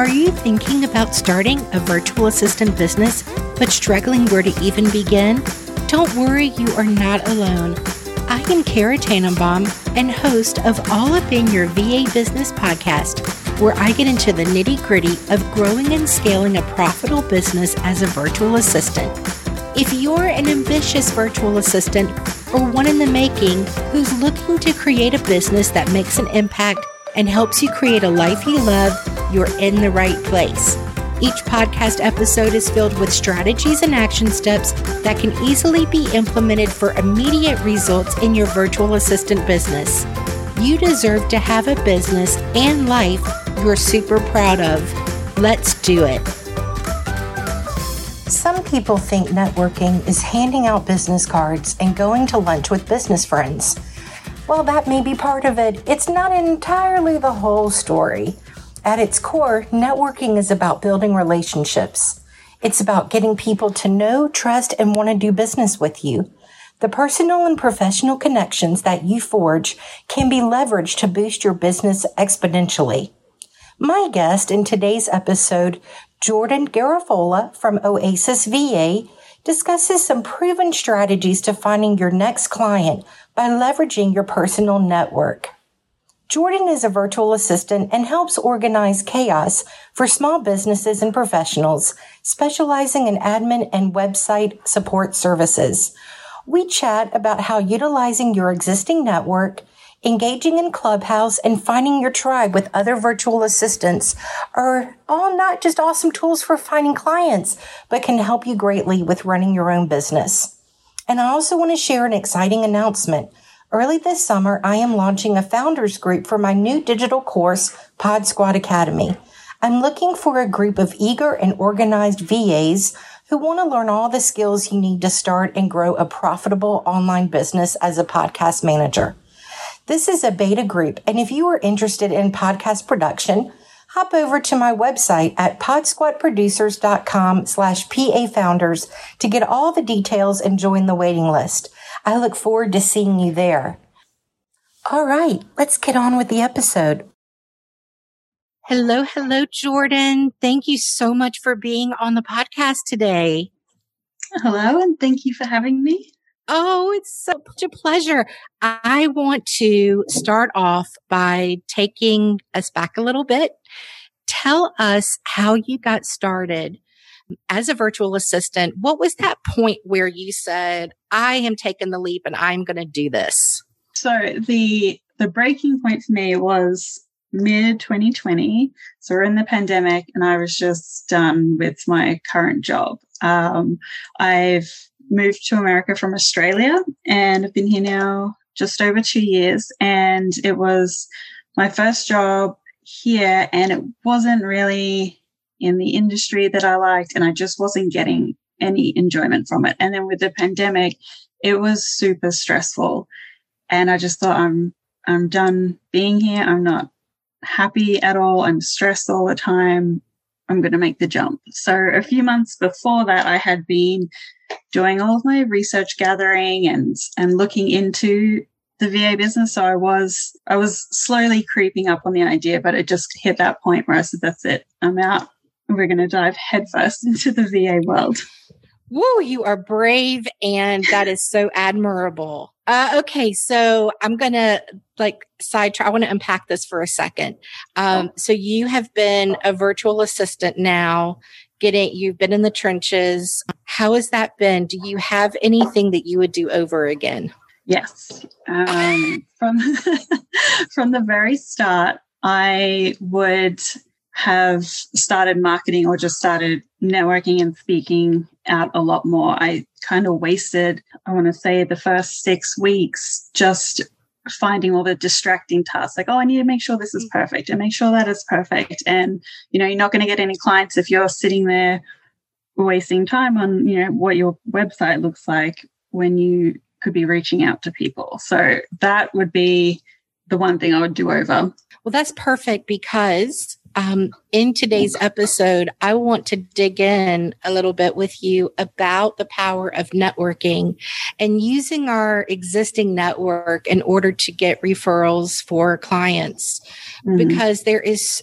Are you thinking about starting a virtual assistant business but struggling where to even begin? Don't worry, you are not alone. I am Kara Tannenbaum and host of All Up in Your VA Business podcast, where I get into the nitty gritty of growing and scaling a profitable business as a virtual assistant. If you're an ambitious virtual assistant or one in the making who's looking to create a business that makes an impact and helps you create a life you love, you're in the right place. Each podcast episode is filled with strategies and action steps that can easily be implemented for immediate results in your virtual assistant business. You deserve to have a business and life you're super proud of. Let's do it. Some people think networking is handing out business cards and going to lunch with business friends. While that may be part of it, it's not entirely the whole story. At its core, networking is about building relationships. It's about getting people to know, trust, and want to do business with you. The personal and professional connections that you forge can be leveraged to boost your business exponentially. My guest in today's episode, Jordan Garafola from Oasis VA, discusses some proven strategies to finding your next client by leveraging your personal network. Jordan is a virtual assistant and helps organize chaos for small businesses and professionals, specializing in admin and website support services. We chat about how utilizing your existing network, engaging in Clubhouse, and finding your tribe with other virtual assistants are all not just awesome tools for finding clients, but can help you greatly with running your own business. And I also want to share an exciting announcement. Early this summer, I am launching a founders group for my new digital course, Pod Squad Academy. I'm looking for a group of eager and organized VAs who want to learn all the skills you need to start and grow a profitable online business as a podcast manager. This is a beta group, and if you are interested in podcast production, hop over to my website at podsquadproducers.com slash PA founders to get all the details and join the waiting list. I look forward to seeing you there. All right, let's get on with the episode. Hello, hello, Jordan. Thank you so much for being on the podcast today. Hello, and thank you for having me. Oh, it's such a pleasure. I want to start off by taking us back a little bit. Tell us how you got started as a virtual assistant, what was that point where you said, I am taking the leap and I'm going to do this? So the the breaking point for me was mid 2020. So we're in the pandemic and I was just done with my current job. Um, I've moved to America from Australia and I've been here now just over two years. And it was my first job here and it wasn't really in the industry that I liked, and I just wasn't getting any enjoyment from it. And then with the pandemic, it was super stressful. And I just thought, I'm, I'm done being here. I'm not happy at all. I'm stressed all the time. I'm going to make the jump. So a few months before that, I had been doing all of my research gathering and, and looking into the VA business. So I was, I was slowly creeping up on the idea, but it just hit that point where I said, that's it. I'm out we're going to dive headfirst into the VA world. Woo, you are brave and that is so admirable. Uh, okay, so I'm going to like sidetrack. I want to unpack this for a second. Um, so you have been a virtual assistant now, getting, you've been in the trenches. How has that been? Do you have anything that you would do over again? Yes. Um, from, from the very start, I would have started marketing or just started networking and speaking out a lot more. I kind of wasted, I want to say, the first six weeks just finding all the distracting tasks like, oh, I need to make sure this is mm-hmm. perfect and make sure that is perfect. And, you know, you're not going to get any clients if you're sitting there wasting time on, you know, what your website looks like when you could be reaching out to people. So that would be the one thing I would do over. Well, that's perfect because um, in today's episode, I want to dig in a little bit with you about the power of networking and using our existing network in order to get referrals for clients. Mm-hmm. Because there is,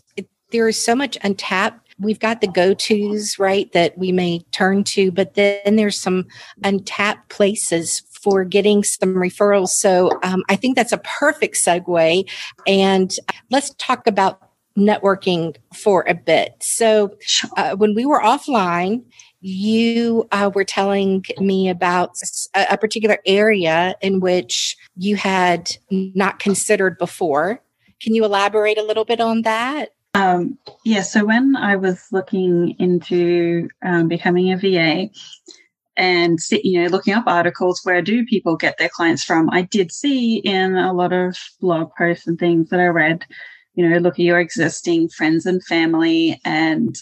there is so much untapped we've got the go-tos right that we may turn to but then there's some untapped places for getting some referrals so um, i think that's a perfect segue and let's talk about networking for a bit. So uh, when we were offline you uh, were telling me about a, a particular area in which you had not considered before. Can you elaborate a little bit on that? Um, yeah, so when I was looking into um, becoming a VA and you know looking up articles where do people get their clients from, I did see in a lot of blog posts and things that I read, you know, look at your existing friends and family, and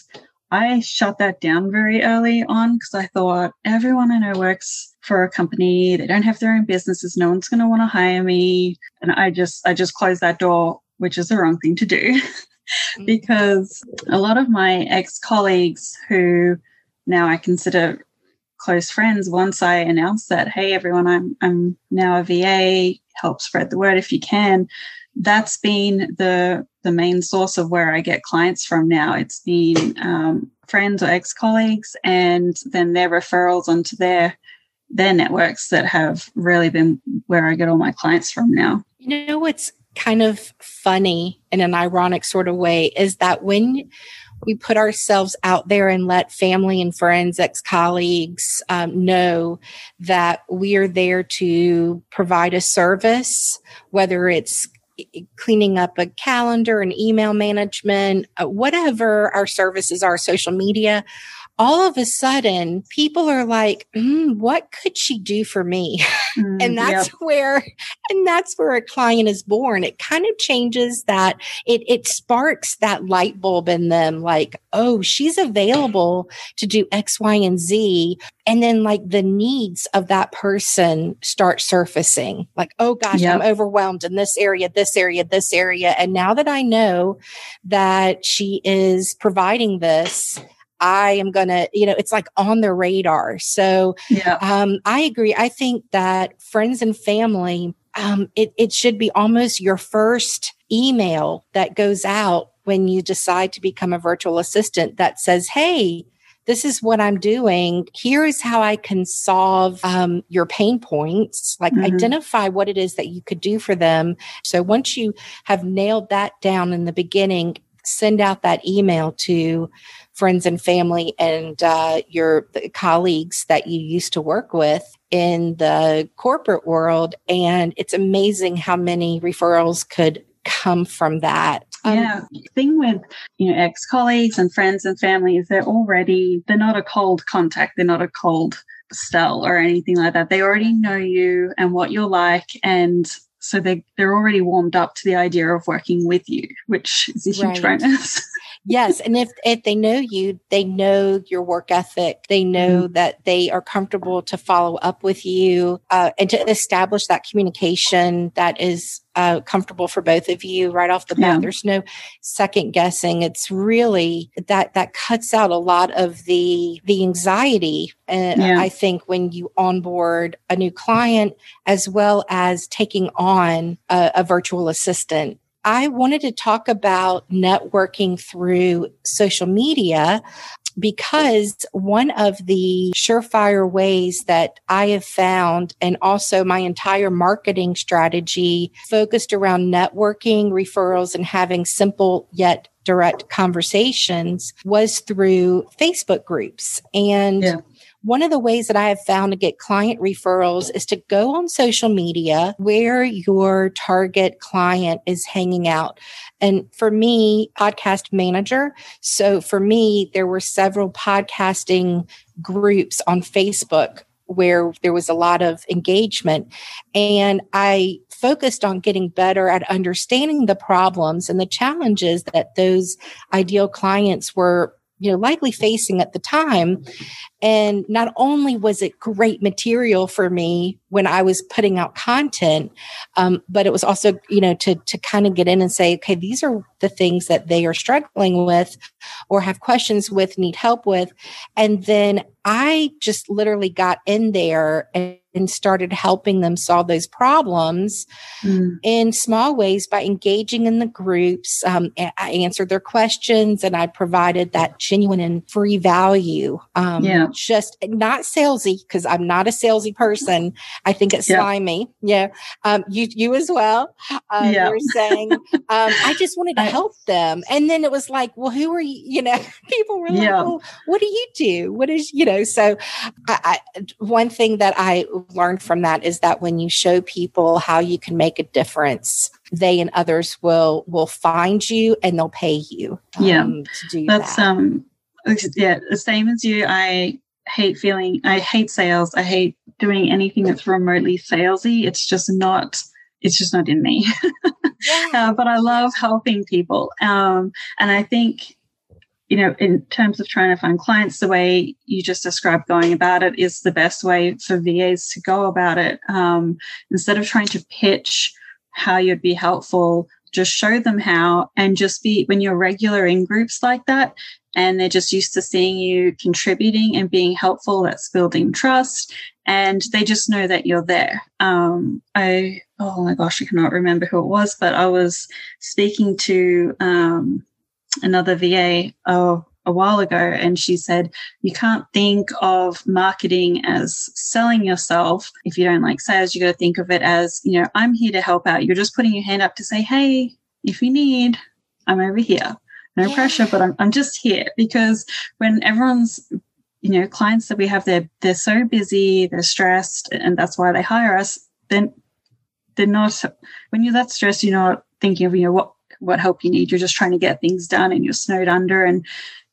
I shut that down very early on because I thought everyone I know works for a company, they don't have their own businesses, no one's going to want to hire me, and I just I just closed that door, which is the wrong thing to do. Mm-hmm. because a lot of my ex colleagues who now I consider close friends, once I announced that, hey, everyone, I'm, I'm now a VA, help spread the word if you can. That's been the the main source of where I get clients from now. It's been um, friends or ex colleagues, and then their referrals onto their their networks that have really been where I get all my clients from now. You know what's kind of funny in an ironic sort of way is that when we put ourselves out there and let family and friends, ex colleagues um, know that we are there to provide a service, whether it's cleaning up a calendar and email management, uh, whatever our services are, social media, all of a sudden people are like mm, what could she do for me? Mm, and that's where and that's where a client is born. It kind of changes that it it sparks that light bulb in them like oh she's available to do x y and z. And then like the needs of that person start surfacing. Like oh gosh yep. i'm overwhelmed in this area this area this area. And now that i know that she is providing this I am going to, you know, it's like on the radar. So yeah. um, I agree. I think that friends and family, um, it, it should be almost your first email that goes out when you decide to become a virtual assistant that says, Hey, this is what I'm doing. Here is how I can solve um, your pain points, like mm-hmm. identify what it is that you could do for them. So once you have nailed that down in the beginning, send out that email to friends and family and uh, your colleagues that you used to work with in the corporate world. And it's amazing how many referrals could come from that. Um, yeah. thing with, you know, ex colleagues and friends and family is they're already, they're not a cold contact. They're not a cold sell or anything like that. They already know you and what you're like. And so they, they're already warmed up to the idea of working with you, which is a huge right. bonus. yes and if if they know you they know your work ethic they know mm-hmm. that they are comfortable to follow up with you uh, and to establish that communication that is uh, comfortable for both of you right off the bat. Yeah. There's no second guessing. It's really that that cuts out a lot of the the anxiety. And yeah. I think when you onboard a new client, as well as taking on a, a virtual assistant, I wanted to talk about networking through social media because one of the surefire ways that I have found, and also my entire marketing strategy focused around networking, referrals, and having simple yet direct conversations was through Facebook groups. And yeah one of the ways that I have found to get client referrals is to go on social media where your target client is hanging out. And for me, podcast manager. So for me, there were several podcasting groups on Facebook where there was a lot of engagement. And I focused on getting better at understanding the problems and the challenges that those ideal clients were you know likely facing at the time. And not only was it great material for me when i was putting out content um, but it was also you know to to kind of get in and say okay these are the things that they are struggling with or have questions with need help with. And then i just literally got in there and and started helping them solve those problems mm. in small ways by engaging in the groups. Um, I answered their questions and I provided that genuine and free value. Um, yeah. Just not salesy because I'm not a salesy person. I think it's yeah. slimy. Yeah. Um, you, you as well. Um, yeah. You're saying, um, I just wanted to help them. And then it was like, well, who are you? You know, people were like, yeah. well, what do you do? What is, you know, so I, I, one thing that I learned from that is that when you show people how you can make a difference, they and others will will find you and they'll pay you. Yeah, um, do that's that. um yeah the same as you. I hate feeling. I hate sales. I hate doing anything that's remotely salesy. It's just not. It's just not in me. yeah. uh, but I love helping people, um, and I think you know, in terms of trying to find clients, the way you just described going about it is the best way for VAs to go about it. Um, instead of trying to pitch how you'd be helpful, just show them how and just be when you're regular in groups like that and they're just used to seeing you contributing and being helpful, that's building trust. And they just know that you're there. Um, I, oh my gosh, I cannot remember who it was, but I was speaking to, um, another VA oh, a while ago, and she said, You can't think of marketing as selling yourself. If you don't like sales, you got to think of it as, you know, I'm here to help out. You're just putting your hand up to say, Hey, if you need, I'm over here. No yeah. pressure, but I'm, I'm just here because when everyone's you know clients that we have they're they're so busy they're stressed and that's why they hire us then they're not when you're that stressed you're not thinking of you know what what help you need. You're just trying to get things done and you're snowed under and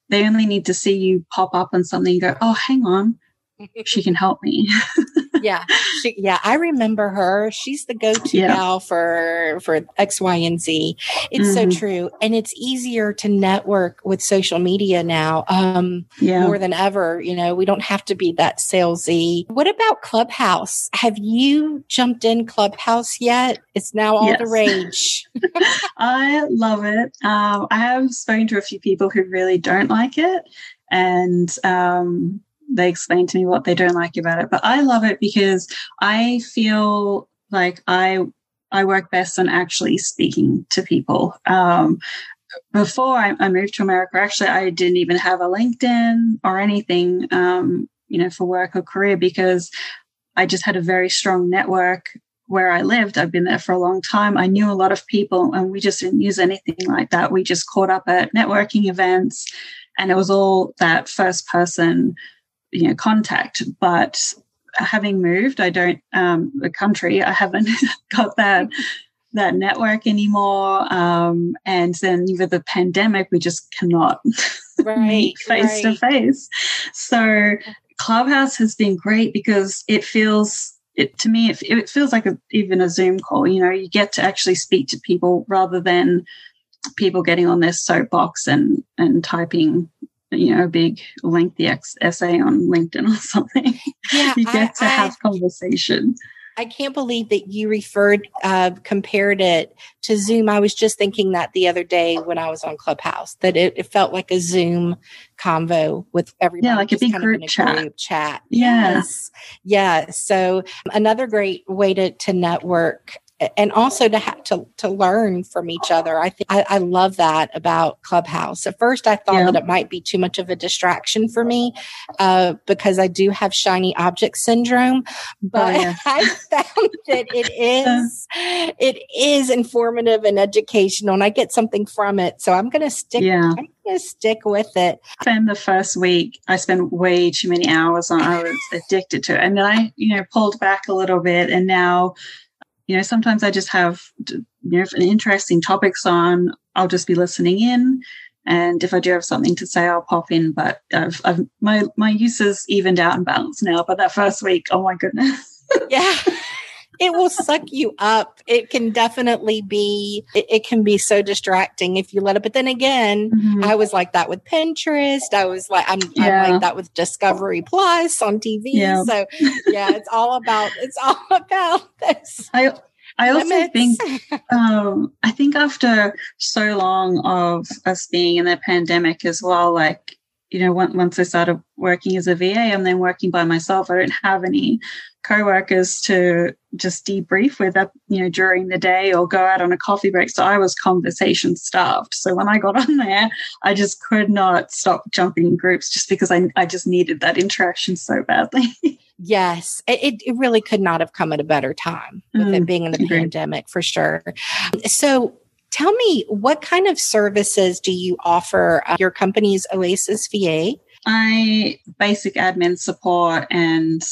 they only need to see you pop up on something and go, oh, hang on, she can help me. yeah. She, yeah. I remember her. She's the go-to yeah. gal for, for X, Y, and Z. It's mm-hmm. so true. And it's easier to network with social media now. Um, yeah. more than ever. You know, we don't have to be that salesy. What about Clubhouse? Have you jumped in Clubhouse yet? It's now all yes. the rage. I love it. Um, I have spoken to a few people who really don't like it. And um, they explain to me what they don't like about it. But I love it because I feel like I I work best on actually speaking to people. Um, before I, I, moved to America, actually, I didn't even have a LinkedIn or anything, um, you know, for work or career because I just had a very strong network where I lived. I've been there for a long time. I knew a lot of people, and we just didn't use anything like that. We just caught up at networking events, and it was all that first person you know contact but having moved i don't um the country i haven't got that that network anymore um and then with the pandemic we just cannot right, meet face to face so clubhouse has been great because it feels it to me it, it feels like a, even a zoom call you know you get to actually speak to people rather than people getting on their soapbox and and typing you know, a big lengthy ex- essay on LinkedIn or something. Yeah, you get I, to have conversation. I can't believe that you referred, uh, compared it to Zoom. I was just thinking that the other day when I was on Clubhouse, that it, it felt like a Zoom convo with everybody. Yeah, like a big group, a chat. group chat. Yes. Yeah. So another great way to, to network and also to have to, to learn from each other. I think I, I love that about Clubhouse. At first, I thought yeah. that it might be too much of a distraction for me uh, because I do have shiny object syndrome. Oh, but oh, yeah. I found that it is it is informative and educational, and I get something from it. So I'm going to stick. Yeah. I'm going to stick with it. I spent the first week. I spent way too many hours on. I was addicted to it, and then I, you know, pulled back a little bit, and now you know, sometimes I just have, you know, interesting topics on, I'll just be listening in. And if I do have something to say, I'll pop in. But I've, I've my, my use is evened out and balanced now. But that first week, oh my goodness. yeah. it will suck you up. It can definitely be, it, it, can be so distracting if you let it. But then again, mm-hmm. I was like that with Pinterest. I was like, I'm, yeah. I'm, like that with Discovery Plus on TV. Yeah. So yeah, it's all about, it's all about this. I, I also think, um, I think after so long of us being in the pandemic as well, like you know, once I started working as a VA, I'm then working by myself. I don't have any co-workers to just debrief with up, you know, during the day or go out on a coffee break. So I was conversation starved. So when I got on there, I just could not stop jumping in groups just because I, I just needed that interaction so badly. yes, it, it really could not have come at a better time with mm, it being in the agreed. pandemic for sure. So Tell me, what kind of services do you offer uh, your company's Oasis VA? I basic admin support and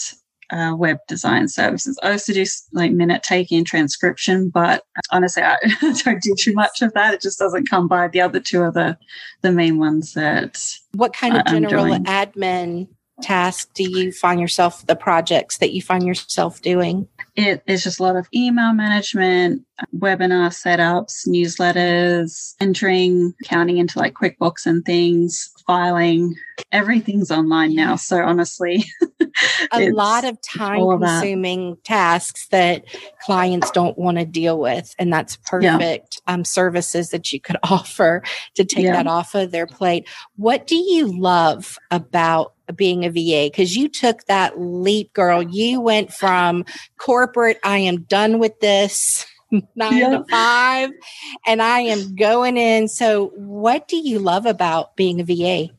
uh, web design services. I also do like minute taking transcription, but honestly, I don't do too much of that. It just doesn't come by. The other two are the the main ones that. What kind of general admin task do you find yourself the projects that you find yourself doing it is just a lot of email management webinar setups newsletters entering counting into like quickbooks and things filing everything's online now so honestly a lot of time consuming tasks that clients don't want to deal with and that's perfect yeah. um, services that you could offer to take yeah. that off of their plate what do you love about being a VA because you took that leap, girl. You went from corporate, I am done with this nine yeah. to five, and I am going in. So, what do you love about being a VA?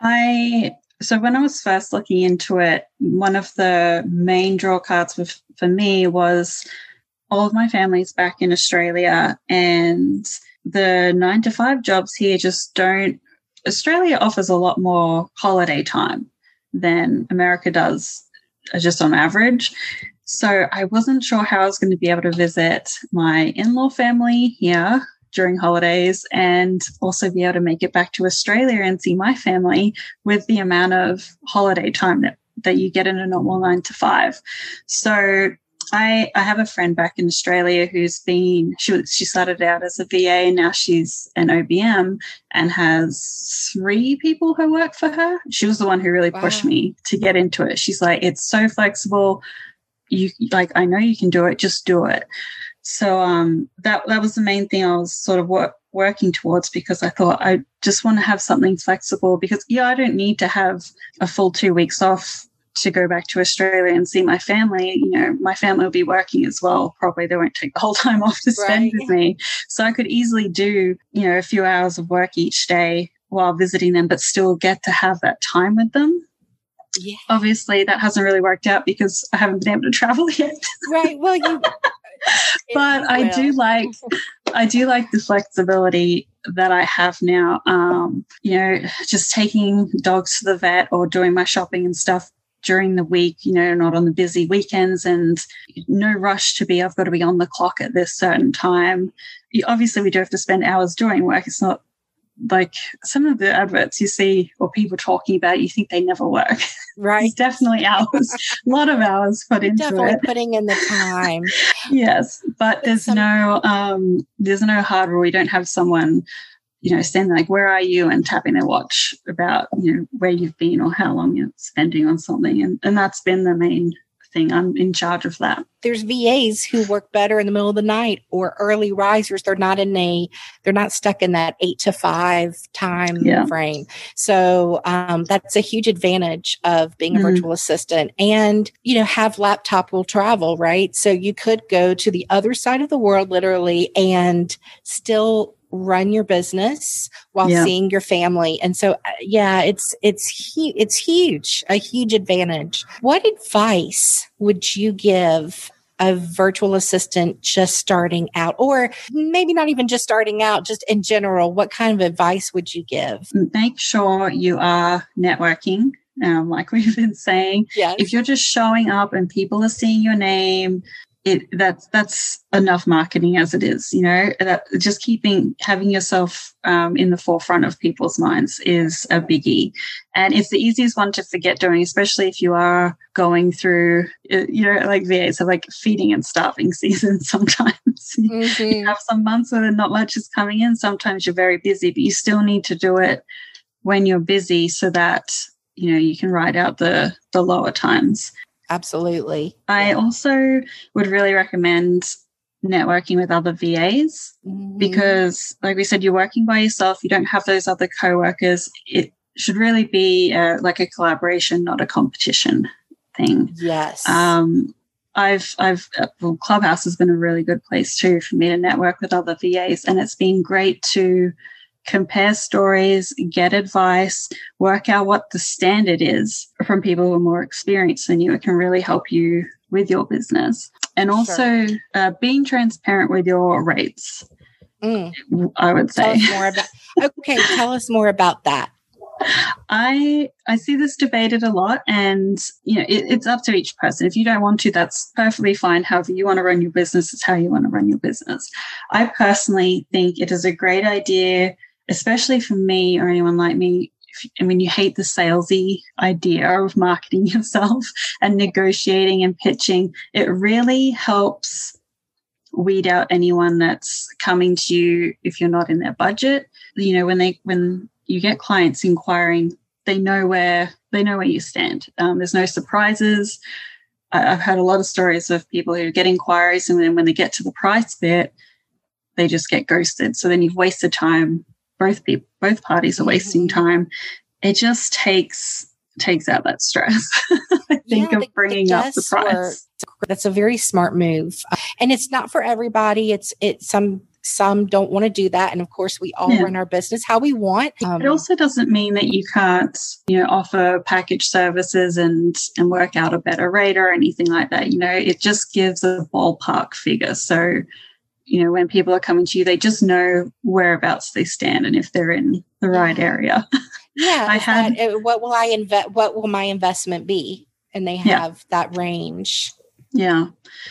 I so when I was first looking into it, one of the main draw cards for, for me was all of my family's back in Australia and the nine to five jobs here just don't Australia offers a lot more holiday time than America does, just on average. So I wasn't sure how I was going to be able to visit my in law family here during holidays and also be able to make it back to Australia and see my family with the amount of holiday time that, that you get in a normal nine to five. So I, I have a friend back in Australia who's been she she started out as a VA and now she's an OBM and has three people who work for her. She was the one who really wow. pushed me to get into it. She's like, it's so flexible. You like I know you can do it, just do it. So um that that was the main thing I was sort of work, working towards because I thought I just want to have something flexible because yeah, I don't need to have a full two weeks off to go back to Australia and see my family, you know, my family will be working as well. Probably they won't take the whole time off to spend right. with me. So I could easily do, you know, a few hours of work each day while visiting them, but still get to have that time with them. Yeah. Obviously, that hasn't really worked out because I haven't been able to travel yet. Right. Well, you. but I do like, I do like the flexibility that I have now. Um, you know, just taking dogs to the vet or doing my shopping and stuff during the week, you know, not on the busy weekends and no rush to be, I've got to be on the clock at this certain time. Obviously, we do have to spend hours doing work. It's not like some of the adverts you see or people talking about, you think they never work. Right. it's definitely hours, a lot of hours put into definitely it. putting in the time. yes. But there's no um there's no hard rule. You don't have someone you know, standing like, where are you? And tapping their watch about, you know, where you've been or how long you're spending on something. And, and that's been the main thing. I'm in charge of that. There's VAs who work better in the middle of the night or early risers. They're not in a, they're not stuck in that eight to five time yeah. frame. So um, that's a huge advantage of being a mm-hmm. virtual assistant and, you know, have laptop will travel, right? So you could go to the other side of the world literally and still run your business while yeah. seeing your family. And so uh, yeah it's it's hu- it's huge a huge advantage. What advice would you give a virtual assistant just starting out or maybe not even just starting out just in general? What kind of advice would you give? Make sure you are networking um, like we've been saying. Yes. if you're just showing up and people are seeing your name it that's that's enough marketing as it is you know? That just keeping having yourself um, in the forefront of people's minds is a biggie. And it's the easiest one to forget doing especially if you are going through uh, you know like va so like feeding and starving season sometimes. Mm-hmm. you have some months where not much is coming in. Sometimes you're very busy but you still need to do it when you're busy so that you know you can ride out the the lower times Absolutely. I also would really recommend networking with other VAs mm-hmm. because, like we said, you're working by yourself, you don't have those other co workers. It, should really be uh, like a collaboration, not a competition thing. Yes. Um, I've, I've, uh, well, Clubhouse has been a really good place too for me to network with other VAs, and it's been great to compare stories, get advice, work out what the standard is from people who are more experienced than you. It can really help you with your business. And also sure. uh, being transparent with your rates. Mm. I would say. more about, okay, tell us more about that. I I see this debated a lot, and you know it, it's up to each person. If you don't want to, that's perfectly fine. However, you want to run your business, it's how you want to run your business. I personally think it is a great idea, especially for me or anyone like me. I mean, you hate the salesy idea of marketing yourself and negotiating and pitching. It really helps weed out anyone that's coming to you if you're not in their budget. You know, when they when you get clients inquiring, they know where they know where you stand. Um, there's no surprises. I, have had a lot of stories of people who get inquiries and then when they get to the price bit, they just get ghosted. So then you've wasted time. Both people, both parties are wasting mm-hmm. time. It just takes takes out that stress. I think yeah, of bringing the up the price. That's a very smart move, and it's not for everybody. It's it's some some don't want to do that. And of course, we all yeah. run our business how we want. Um, it also doesn't mean that you can't, you know, offer package services and and work out a better rate or anything like that. You know, it just gives a ballpark figure. So, you know, when people are coming to you, they just know whereabouts they stand and if they're in the right area. Yeah. I had that, uh, what will I invest what will my investment be? And they have yeah. that range. Yeah.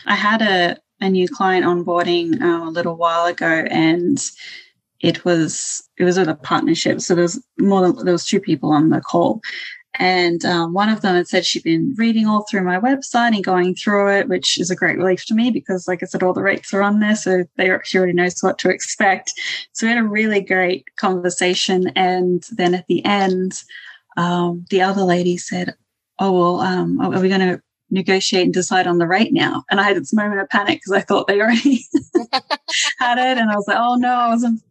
I had a a new client onboarding uh, a little while ago, and it was it was with a partnership. So there was more than there was two people on the call, and um, one of them had said she'd been reading all through my website and going through it, which is a great relief to me because, like I said, all the rates are on there, so they she already knows what to expect. So we had a really great conversation, and then at the end, um, the other lady said, "Oh well, um, are we going to negotiate and decide on the rate now. And I had this moment of panic because I thought they already had it. And I was like, oh no, I wasn't,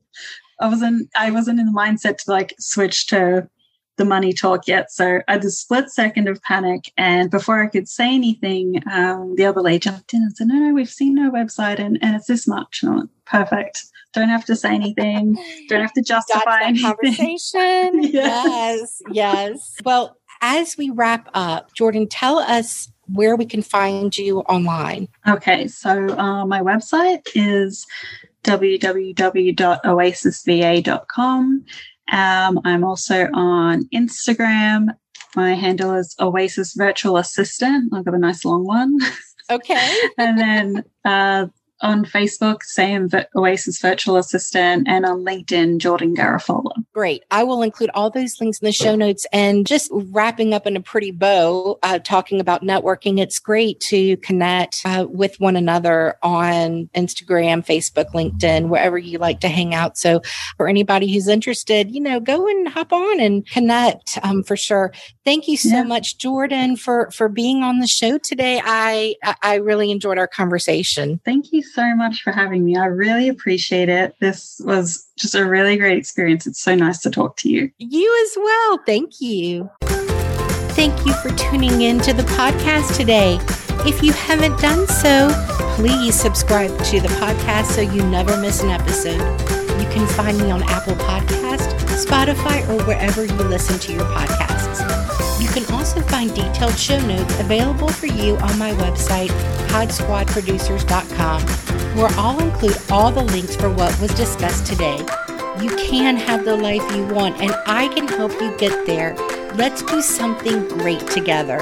I wasn't, I wasn't in the mindset to like switch to the money talk yet. So I had a split second of panic. And before I could say anything, um, the other lady jumped in and said, no, no, we've seen no website and, and it's this much. Went, perfect. Don't have to say anything. Don't have to justify anything. Conversation. yes. yes. Yes. Well, as we wrap up, Jordan, tell us where we can find you online. Okay, so uh, my website is www.oasisva.com. Um, I'm also on Instagram. My handle is Oasis Virtual Assistant. I've got a nice long one. Okay. and then uh, on Facebook, same Oasis Virtual Assistant, and on LinkedIn, Jordan Garafola. Great. I will include all those links in the show notes. And just wrapping up in a pretty bow, uh, talking about networking, it's great to connect uh, with one another on Instagram, Facebook, LinkedIn, wherever you like to hang out. So for anybody who's interested, you know, go and hop on and connect um, for sure. Thank you so yeah. much, Jordan, for for being on the show today. I I really enjoyed our conversation. Thank you so much for having me. I really appreciate it. This was just a really great experience. It's so nice to talk to you. You as well. Thank you. Thank you for tuning in to the podcast today. If you haven't done so, please subscribe to the podcast so you never miss an episode. You can find me on Apple Podcast, Spotify, or wherever you listen to your podcasts. You can also find detailed show notes available for you on my website, podsquadproducers.com, where I'll include all the links for what was discussed today. You can have the life you want, and I can help you get there. Let's do something great together.